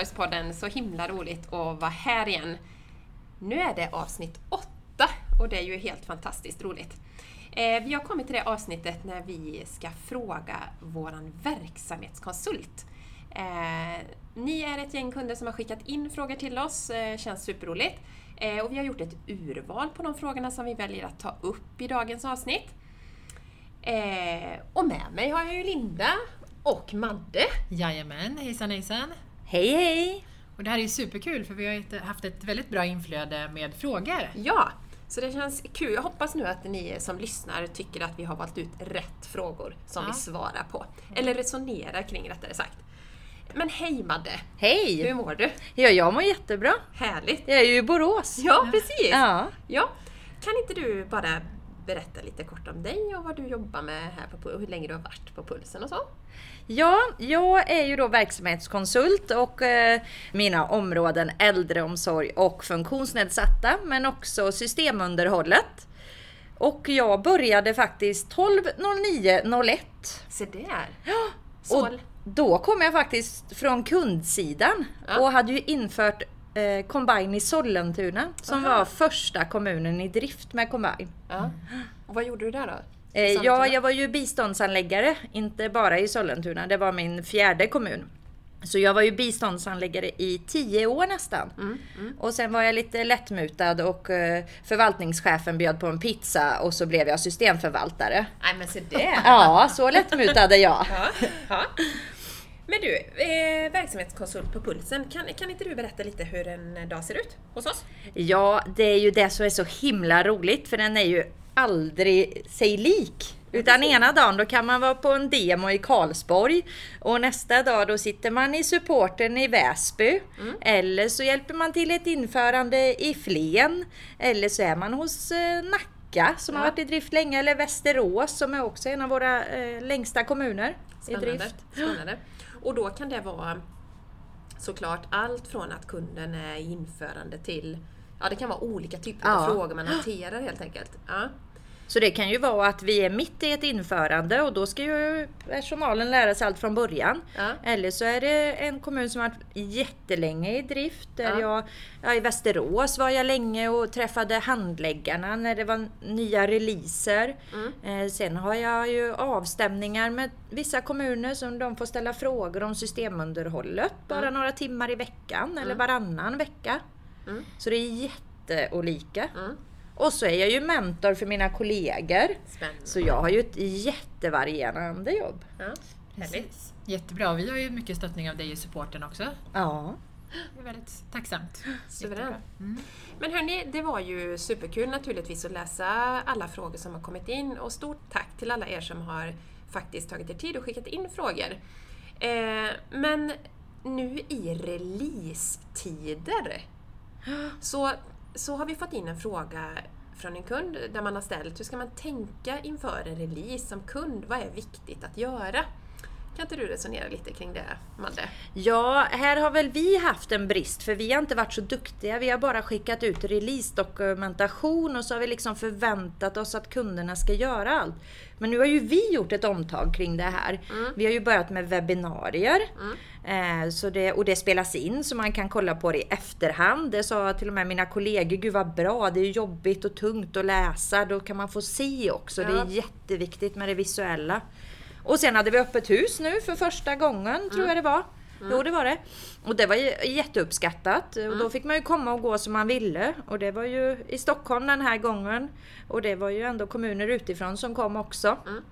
Omsorgspodden! Så himla roligt att vara här igen. Nu är det avsnitt åtta och det är ju helt fantastiskt roligt. Eh, vi har kommit till det avsnittet när vi ska fråga våran verksamhetskonsult. Eh, ni är ett gäng kunder som har skickat in frågor till oss, eh, känns superroligt. Och vi har gjort ett urval på de frågorna som vi väljer att ta upp i dagens avsnitt. Och med mig har jag ju Linda och Madde. Jajamän, hejsan hejsan! Hej hej! Och det här är superkul för vi har haft ett väldigt bra inflöde med frågor. Ja, så det känns kul. Jag hoppas nu att ni som lyssnar tycker att vi har valt ut rätt frågor som Ja. vi svarar på. Eller resonerar kring rättare sagt. Men hej Madde! Hur Hej! mår du? Ja, jag mår jättebra. Härligt! Jag är ju i Borås. Ja, precis! Ja. Ja. Kan inte du bara berätta lite kort om dig och vad du jobbar med här på och hur länge du har varit på Pulsen och så? Ja, jag är ju då verksamhetskonsult och eh, mina områden äldreomsorg och funktionsnedsatta, men också systemunderhållet. Och jag började faktiskt 12.09.01. Se där! Och Så, då kom jag faktiskt från kundsidan Ja. och hade ju infört eh, Combine i Sollentuna som Aha. var första kommunen i drift med Combine. ja. Och vad gjorde du där då? Eh, Sollentuna? ja, jag var ju biståndsanläggare, inte bara i Sollentuna. Det var min fjärde kommun. Så jag var ju biståndsanläggare i tio år nästan. Mm, mm. Och sen var jag lite lättmutad och eh, förvaltningschefen bjöd på en pizza och så blev jag systemförvaltare. Nej men se där! Ja, så lättmutad är jag. Ja, ja. Men du, eh, verksamhetskonsult på Pulsen, kan, kan inte du berätta lite hur en dag ser ut hos oss? Ja, det är ju det som är så himla roligt för den är ju aldrig sig lik. Utan ena dagen då kan man vara på en demo i Karlsborg och nästa dag då sitter man i supporten i Väsby. Eller så hjälper man till ett införande i Flen. Eller så är man hos eh, Nacka som har Ja. varit i drift länge. Eller Västerås som är också en av våra eh, längsta kommuner i Spännande. drift. Spännande. Och då kan det vara såklart allt från att kunden är i införande till Ja, det kan vara olika typer av Ja. frågor man hanterar helt enkelt. Ja. Så det kan ju vara att vi är mitt i ett införande och då ska ju personalen lära sig allt från början. Ja. Eller så är det en kommun som har varit jättelänge i drift. Där Ja. jag, ja, I Västerås var jag länge och träffade handläggarna när det var nya releaser. Mm. Eh, sen har jag ju avstämningar med vissa kommuner som de får ställa frågor om systemunderhållet. Bara några timmar i veckan eller varannan vecka. Mm. Så det är jätteolika. Mm. Och så är jag ju mentor för mina kollegor. Spännande. Så jag har ju ett jättevarierande jobb. Ja. Härligt. Precis. Jättebra, vi har ju mycket stöttning av dig i supporten också. Ja. Det är väldigt tacksamt. Suverän. Jättebra. Mm. Men hörni, det var ju superkul naturligtvis att läsa alla frågor som har kommit in och stort tack till alla er som har faktiskt tagit er tid och skickat in frågor. Eh, men nu i release-tider så, så har vi fått in en fråga från en kund där man har ställt hur ska man tänka inför en release som kund? Vad är viktigt att göra? Kan inte du resonera lite kring det, Madde? Ja, här har väl vi haft en brist för vi har inte varit så duktiga. Vi har bara skickat ut release-dokumentation och så har vi liksom förväntat oss att kunderna ska göra allt. Men nu har ju vi gjort ett omtag kring det här. Vi har ju börjat med webbinarier. Eh, så det, och det spelas in så man kan kolla på det i efterhand. Det sa till och med mina kollegor, gud vad bra, det är jobbigt och tungt att läsa. Då kan man få se också. Det Ja. är jätteviktigt med det visuella. Och sen hade vi öppet hus nu för första gången, tror jag det var. Jo, det var det. Och det var jätteuppskattat. Och då fick man ju komma och gå som man ville. Och det var ju i Stockholm den här gången. Och det var ju ändå kommuner utifrån som kom också. Mm.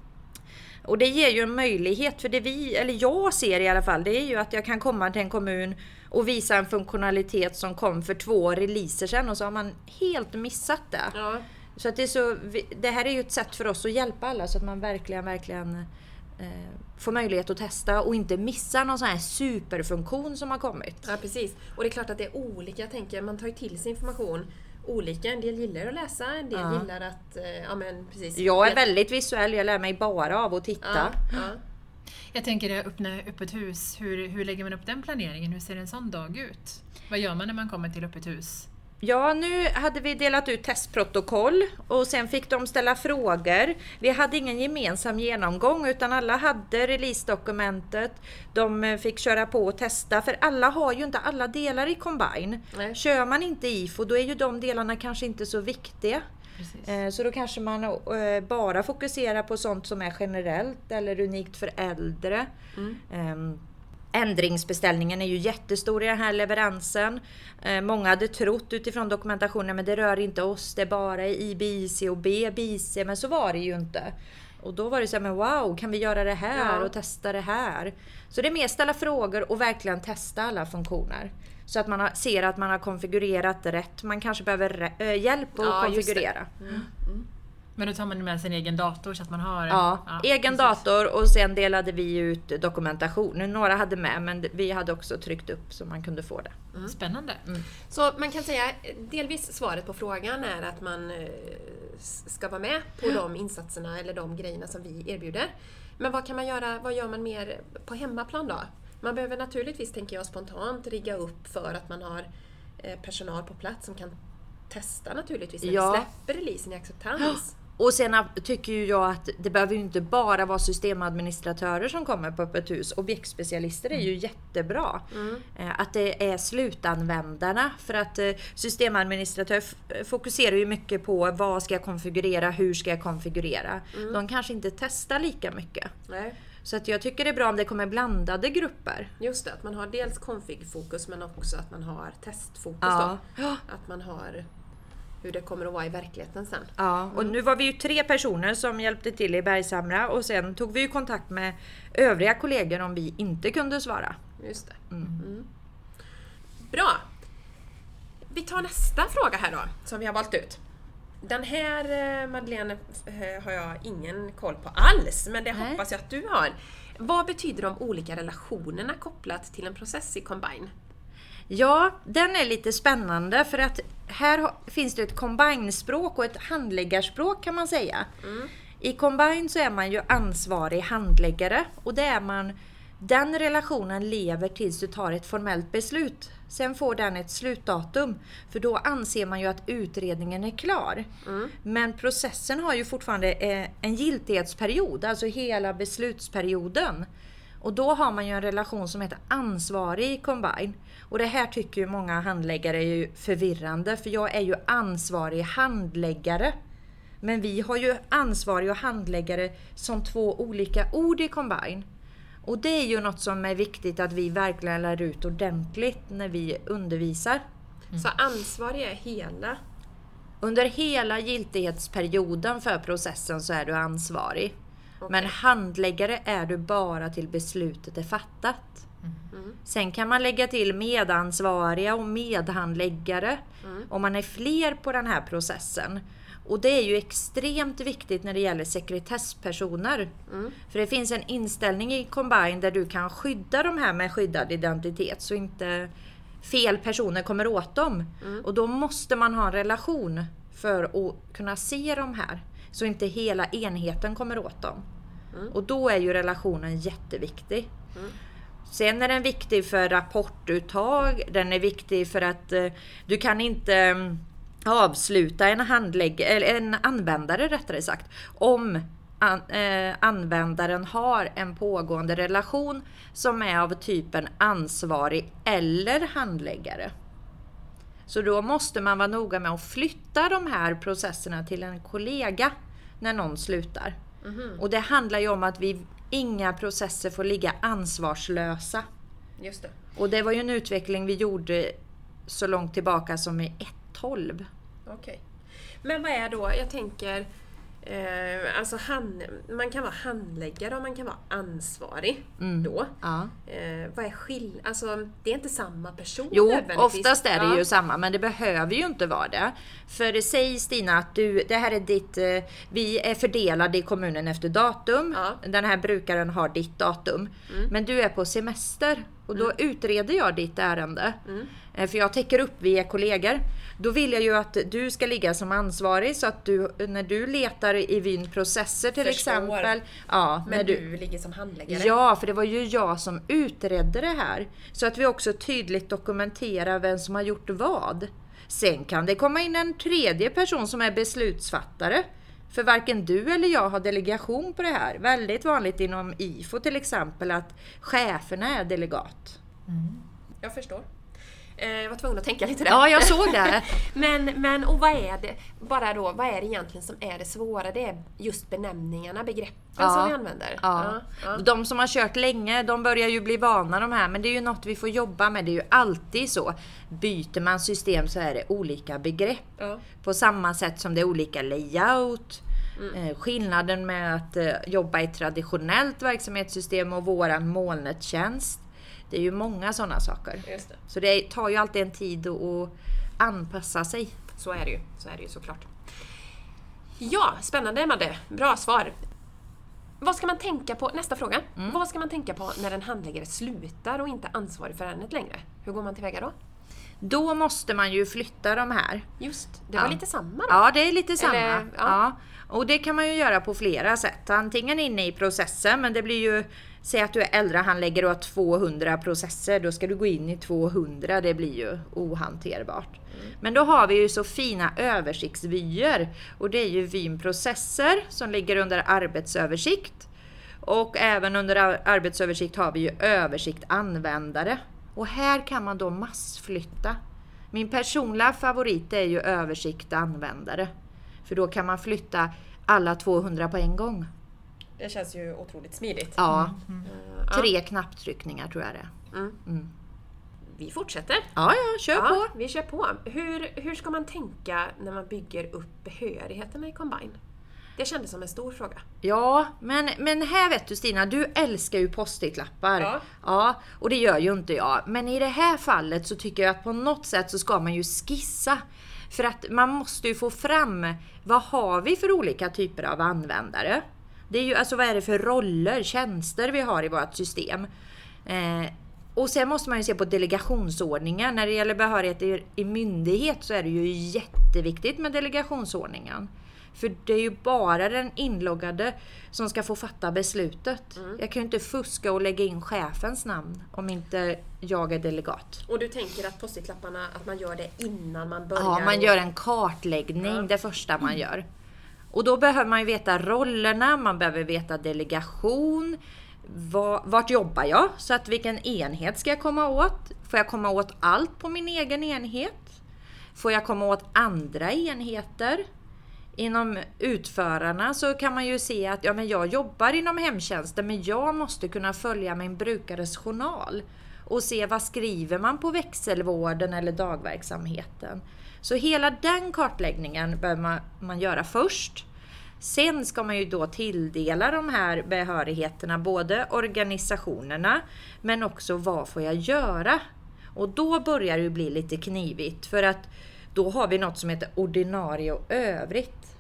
Och det ger ju en möjlighet, för det vi, eller jag ser i alla fall, det är ju att jag kan komma till en kommun och visa en funktionalitet som kom för två releaser sedan och så har man helt missat det. Ja, Så att det, är så, det här är ju ett sätt för oss att hjälpa alla så att man verkligen, verkligen får möjlighet att testa och inte missa någon sån här superfunktion som har kommit. Ja, precis. Och det är klart att det är olika. Jag tänker, man tar ju till sig information olika. En del gillar att läsa, en del Ja. gillar att... eh, Ja, men precis. Jag är väldigt visuell, jag lär mig bara av att titta. Ja, ja. Jag tänker det öppna öppet hus, hur, hur lägger man upp den planeringen? Hur ser en sån dag ut? Vad gör man när man kommer till öppet hus? Ja, nu hade vi delat ut testprotokoll och sen fick de ställa frågor. Vi hade ingen gemensam genomgång utan alla hade releasedokumentet. De eh, fick köra på och testa för alla har ju inte alla delar i Combine. Nej. Kör man inte IFO då är ju de delarna kanske inte så viktiga. Precis. Eh, Så då kanske man eh, bara fokuserar på sånt som är generellt eller unikt för äldre. Ehm, Ändringsbeställningen är ju jättestor i den här leveransen. Eh, Många hade trott utifrån dokumentationen men det rör inte oss, det är bara i BIC och B-BIC. Men så var det ju inte. Och då var det så här, men wow, kan vi göra det här Ja. och testa det här? Så det är mer ställa frågor och verkligen testa alla funktioner. Så att man ser att man har konfigurerat rätt. Man kanske behöver äh, hjälp att Ja, just det. konfigurera. Men då tar man med sin egen dator så att man har... Ja, egen precis. dator och sen delade vi ut dokumentation. Några hade med men vi hade också tryckt upp så man kunde få det. Spännande. Så man kan säga delvis svaret på frågan är att man eh, ska vara med på de insatserna eller de grejerna som vi erbjuder. Men vad kan man göra, vad gör man mer på hemmaplan då? Man behöver naturligtvis, tänker jag spontant, rigga upp för att man har eh, personal på plats som kan testa naturligtvis när Ja. vi släpper releasen i acceptans. Och sen tycker ju jag att det behöver ju inte bara vara systemadministratörer som kommer på öppet hus. Objektspecialister är ju jättebra. Eh, Att det är slutanvändarna. För att eh, systemadministratör f- fokuserar ju mycket på vad ska jag konfigurera, hur ska jag konfigurera. De kanske inte testar lika mycket. Nej, Så att jag tycker det är bra om det kommer blandade grupper. just det, att man har dels config-fokus men också att man har testfokus Ja. då. Att man har hur det kommer att vara i verkligheten sen. Ja, och nu var vi ju tre personer som hjälpte till i Bergshamra och sen tog vi ju kontakt med övriga kollegor om vi inte kunde svara. Just det. Mm. Bra! Vi tar nästa fråga här då, som vi har valt ut. Den här eh, Madeleine eh, har jag ingen koll på alls, men det Nej. hoppas jag att du har. Vad betyder de olika relationerna kopplat till en process i Combine? Ja, den är lite spännande för att här finns det ett combine-språk och ett handläggarspråk kan man säga. I combine så är man ju ansvarig handläggare och det är man den relationen lever tills du tar ett formellt beslut. Sen får den ett slutdatum, för då anser man ju att utredningen är klar. Men processen har ju fortfarande eh, en giltighetsperiod, alltså hela beslutsperioden. Och då har man ju en relation som heter ansvarig Combine. Och det här tycker ju många handläggare är ju förvirrande, för jag är ju ansvarig handläggare. Men vi har ju ansvarig och handläggare som två olika ord i Combine. Och det är ju något som är viktigt att vi verkligen lär ut ordentligt när vi undervisar. Så ansvarig är hela. Under hela giltighetsperioden för processen så är du ansvarig. Okej. Men handläggare är du bara till beslutet är fattat. Sen kan man lägga till medansvariga och medhandläggare om man är fler på den här processen. Och det är ju extremt viktigt när det gäller sekretesspersoner. För det finns en inställning i Combine där du kan skydda de här med skyddad identitet så inte fel personer kommer åt dem. Och då måste man ha en relation för att kunna se de här. Så inte hela enheten kommer åt dem. Och då är ju relationen jätteviktig. Sen är den viktig för rapportuttag, den är viktig för att eh, du kan inte mm, avsluta en, handlägg, eller en användare rättare sagt om an, eh, användaren har en pågående relation som är av typen ansvarig eller handläggare. Så då måste man vara noga med att flytta de här processerna till en kollega när någon slutar. Och det handlar ju om att vi, inga processer får ligga ansvarslösa. Just det. Och det var ju en utveckling vi gjorde så långt tillbaka som i 1.12. Okej. Men vad är då, jag tänker, eh, alltså han, man kan vara handläggare och man kan vara ansvarig då. Ja. Eh, vad är skillnaden? Alltså, det är inte samma person Jo, oftast är det Ja. ju samma, men det behöver ju inte vara det. För säg Stina att du, det här är ditt, eh, vi är fördelade i kommunen efter datum. Ja. Den här brukaren har ditt datum. Men du är på semester och då utreder jag ditt ärende. Eh, För jag täcker upp, vi är kollegor. Då vill jag ju att du ska ligga som ansvarig så att du, när du letar i Vyn processer till Förstår. exempel. Ja, Men du, ligger som handläggare? Ja, för det var ju jag som utredde det här. Så att vi också tydligt dokumenterar vem som har gjort vad. Sen kan det komma in en tredje person som är beslutsfattare. För varken du eller jag har delegation på det här. Väldigt vanligt inom IFO till exempel att cheferna är delegat. Jag förstår. Eh, Jag var tvungen att tänka lite där. Ja, jag såg det. Men, men och vad är det, bara då, vad är det egentligen som är det svåra? Det är just benämningarna, begreppen Ja. som vi använder. Ja. ja. De som har kört länge, de börjar ju bli vana de här, men det är ju något vi får jobba med. Det är ju alltid så. Byter man system så är det olika begrepp. På samma sätt som det är olika layout. Mm. Eh, skillnaden med att eh, jobba i ett traditionellt verksamhetssystem och våran molnettjänst. Det är ju många sådana saker. Det. Så det tar ju alltid en tid att att anpassa sig. Så är det ju, så är det ju såklart. Ja, spännande Madde. Bra svar. Vad ska man tänka på, nästa fråga. Mm. Vad ska man tänka på när en handläggare slutar och inte är ansvarig för ärendet längre? Hur går man tillväga då? Då måste man ju flytta de här. Just, det var Ja. lite samma då. Ja, det är lite samma. Eller, ja. ja. Och det kan man ju göra på flera sätt. Antingen inne i processen, men det blir ju... Säg att du är äldrehandläggare och har 200 processer, då ska du gå in i 200. Det blir ju ohanterbart. Men då har vi ju så fina översiktsvyer. Och det är ju vyn processer som ligger under arbetsöversikt. Och även under ar- arbetsöversikt har vi ju översikt användare. Och här kan man då massflytta. Min personliga favorit är ju översikt användare. För då kan man flytta alla 200 på en gång. Det känns ju otroligt smidigt. Ja, Eh, tre knapptryckningar tror jag det. Mm. Mm. Vi fortsätter. Ja, ja, kör på. Ja, vi kör på. Hur, hur ska man tänka när man bygger upp behörigheterna i Combine? Det kändes som en stor fråga. Ja, men, men här vet du Stina, du älskar ju post-it-lappar. Ja. ja, och det gör ju inte jag. Men i det här fallet så tycker jag att på något sätt så ska man ju skissa. För att man måste ju få fram, vad har vi för olika typer av användare? Det är ju alltså vad är det för roller, tjänster vi har i vårt system? Eh, och sen måste man ju se på delegationsordningen. När det gäller behörighet i, i myndighet så är det ju jätteviktigt med delegationsordningen. För det är ju bara den inloggade som ska få fatta beslutet. Jag kan ju inte fuska och lägga in chefens namn om inte jag är delegat. Och du tänker att post-it-lapparna, att man gör det innan man börjar? Ja, man gör en kartläggning Ja. det första man gör. Och då behöver man ju veta rollerna, man behöver veta delegation. Vart jobbar jag? Så att vilken enhet ska jag komma åt? Får jag komma åt allt på min egen enhet? Får jag komma åt andra enheter? Inom utförarna så kan man ju se att ja, men jag jobbar inom hemtjänsten men jag måste kunna följa min brukares journal och se vad skriver man på växelvården eller dagverksamheten. Så hela den kartläggningen behöver man, man göra först. Sen ska man ju då tilldela de här behörigheterna, både organisationerna men också vad får jag göra? Och då börjar det bli lite knivigt för att då har vi något som heter ordinarie och övrigt.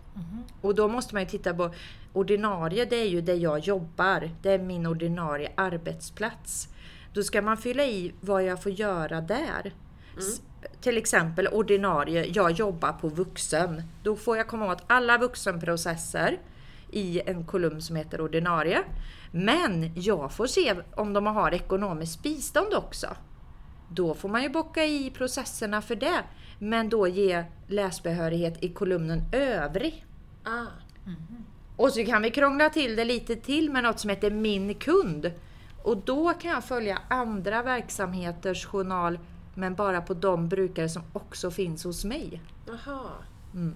Och då måste man ju titta på ordinarie, det är ju där jag jobbar. Det är min ordinarie arbetsplats. Då ska man fylla i vad jag får göra där. S- Till exempel ordinarie, jag jobbar på vuxen. Då får jag komma åt alla vuxenprocesser i en kolumn som heter ordinarie. Men jag får se om de har ekonomiskt bistånd också. Då får man ju bocka i processerna för det. Men då ge läsbehörighet i kolumnen övrig. Ah, Och så kan vi krångla till det lite till med något som heter Min kund. Och då kan jag följa andra verksamheters journal men bara på de brukare som också finns hos mig. aha. Mm.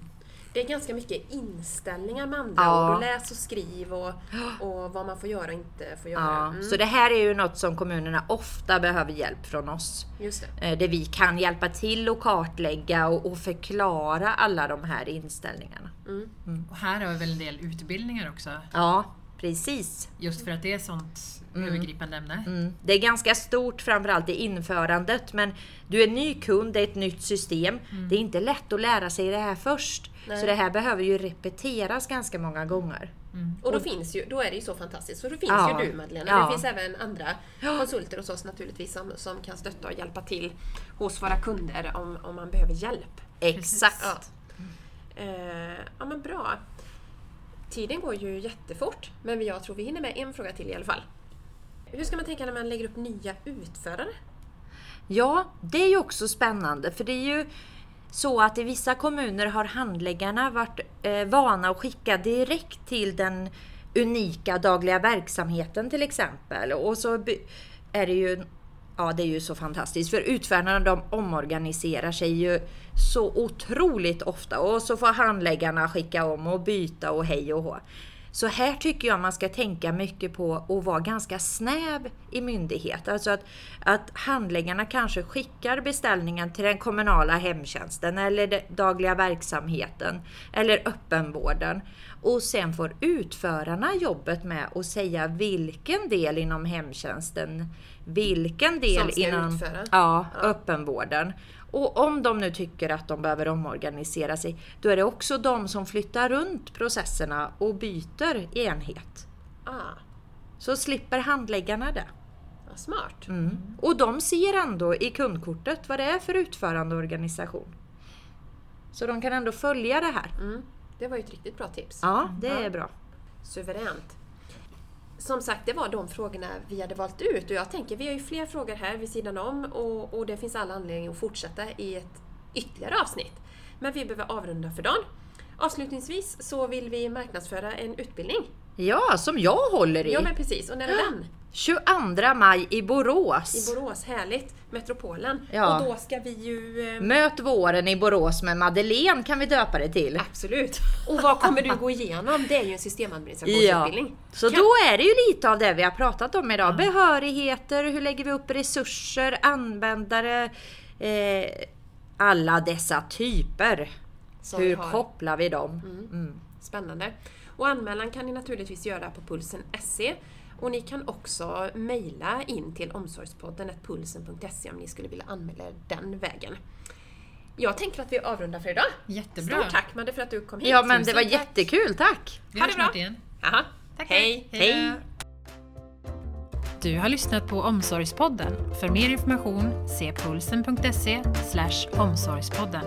Det är ganska mycket inställningar med andra Ja. ord. Och läs och skriv och, och vad man får göra och inte får göra. Ja, Mm, Så det här är ju något som kommunerna ofta behöver hjälp från oss. Just det. Eh, Där vi kan hjälpa till och kartlägga och, och förklara alla de här inställningarna. Mm. Och här har vi väl en del utbildningar också. Ja, precis. Just för att det är sånt övergripande ämne. Mm. Det är ganska stort framförallt i införandet men du är ny kund, det är ett nytt system. Det är inte lätt att lära sig det här först. Nej. Så det här behöver ju repeteras ganska många gånger. Och då, finns ju, då är det ju så fantastiskt, för då finns Ja. ju du Madeleine. Ja. Det finns även andra konsulter hos oss naturligtvis som, som kan stötta och hjälpa till hos våra kunder om, om man behöver hjälp. Exakt. Ja. Eh, ja men bra. Tiden går ju jättefort, men jag tror vi hinner med en fråga till i alla fall. Hur ska man tänka när man lägger upp nya utförare? Ja, det är ju också spännande för det är ju Så att i vissa kommuner har handläggarna varit eh, vana att skicka direkt till den unika dagliga verksamheten till exempel. Och så är det ju Ja, det är ju så fantastiskt. För utfärdarna de omorganiserar sig ju så otroligt ofta. Och så får handläggarna skicka om och byta och hej och hå. Så här tycker jag man ska tänka mycket på att vara ganska snäv i myndighet. Alltså att, att handläggarna kanske skickar beställningen till den kommunala hemtjänsten eller den dagliga verksamheten eller öppenvården. Och sen får utförarna jobbet med att säga vilken del inom hemtjänsten, vilken del inom utföra. ja, öppenvården. Och om de nu tycker att de behöver omorganisera sig, då är det också de som flyttar runt processerna och byter enhet. Ah, Så slipper handläggarna det. vad smart. Mm. Och de ser ändå i kundkortet vad det är för utförande organisation. Så de kan ändå följa det här. Mm. Det var ju ett riktigt bra tips. Ja, det är bra. Suveränt. Som sagt, det var de frågorna vi hade valt ut och jag tänker, vi har ju fler frågor här vid sidan om och, och det finns alla anledningar att fortsätta i ett ytterligare avsnitt. Men vi behöver avrunda för dagen. Avslutningsvis så vill vi marknadsföra en utbildning. Ja, som jag håller i. Ja men precis, och när är den? 22 maj i Borås. I Borås, härligt! Metropolen. Ja. Och då ska vi ju... Eh, Möt våren i Borås med Madeleine kan vi döpa det till. absolut! Och vad kommer du gå igenom? Det är ju en systemadministrationsutbildning. Så Kan- då är det ju lite av det vi har pratat om idag. Behörigheter, hur lägger vi upp resurser, användare, eh, alla dessa typer. Som hur vi kopplar vi dem? Mm. Spännande. Och anmälan kan ni naturligtvis göra på pulsen SE. Och ni kan också mejla in till omsorgspodden pulsen.se om ni skulle vilja anmäla er den vägen. Jag tänker att vi avrundar för idag. Jättebra. Stort tack Madde för att du kom hit. Ja men det var tack. jättekul, tack! Vi Ha det bra. igen. Aha. Tack, Hej! Hej. då. Du har lyssnat på Omsorgspodden. För mer information se pulsen.se omsorgspodden.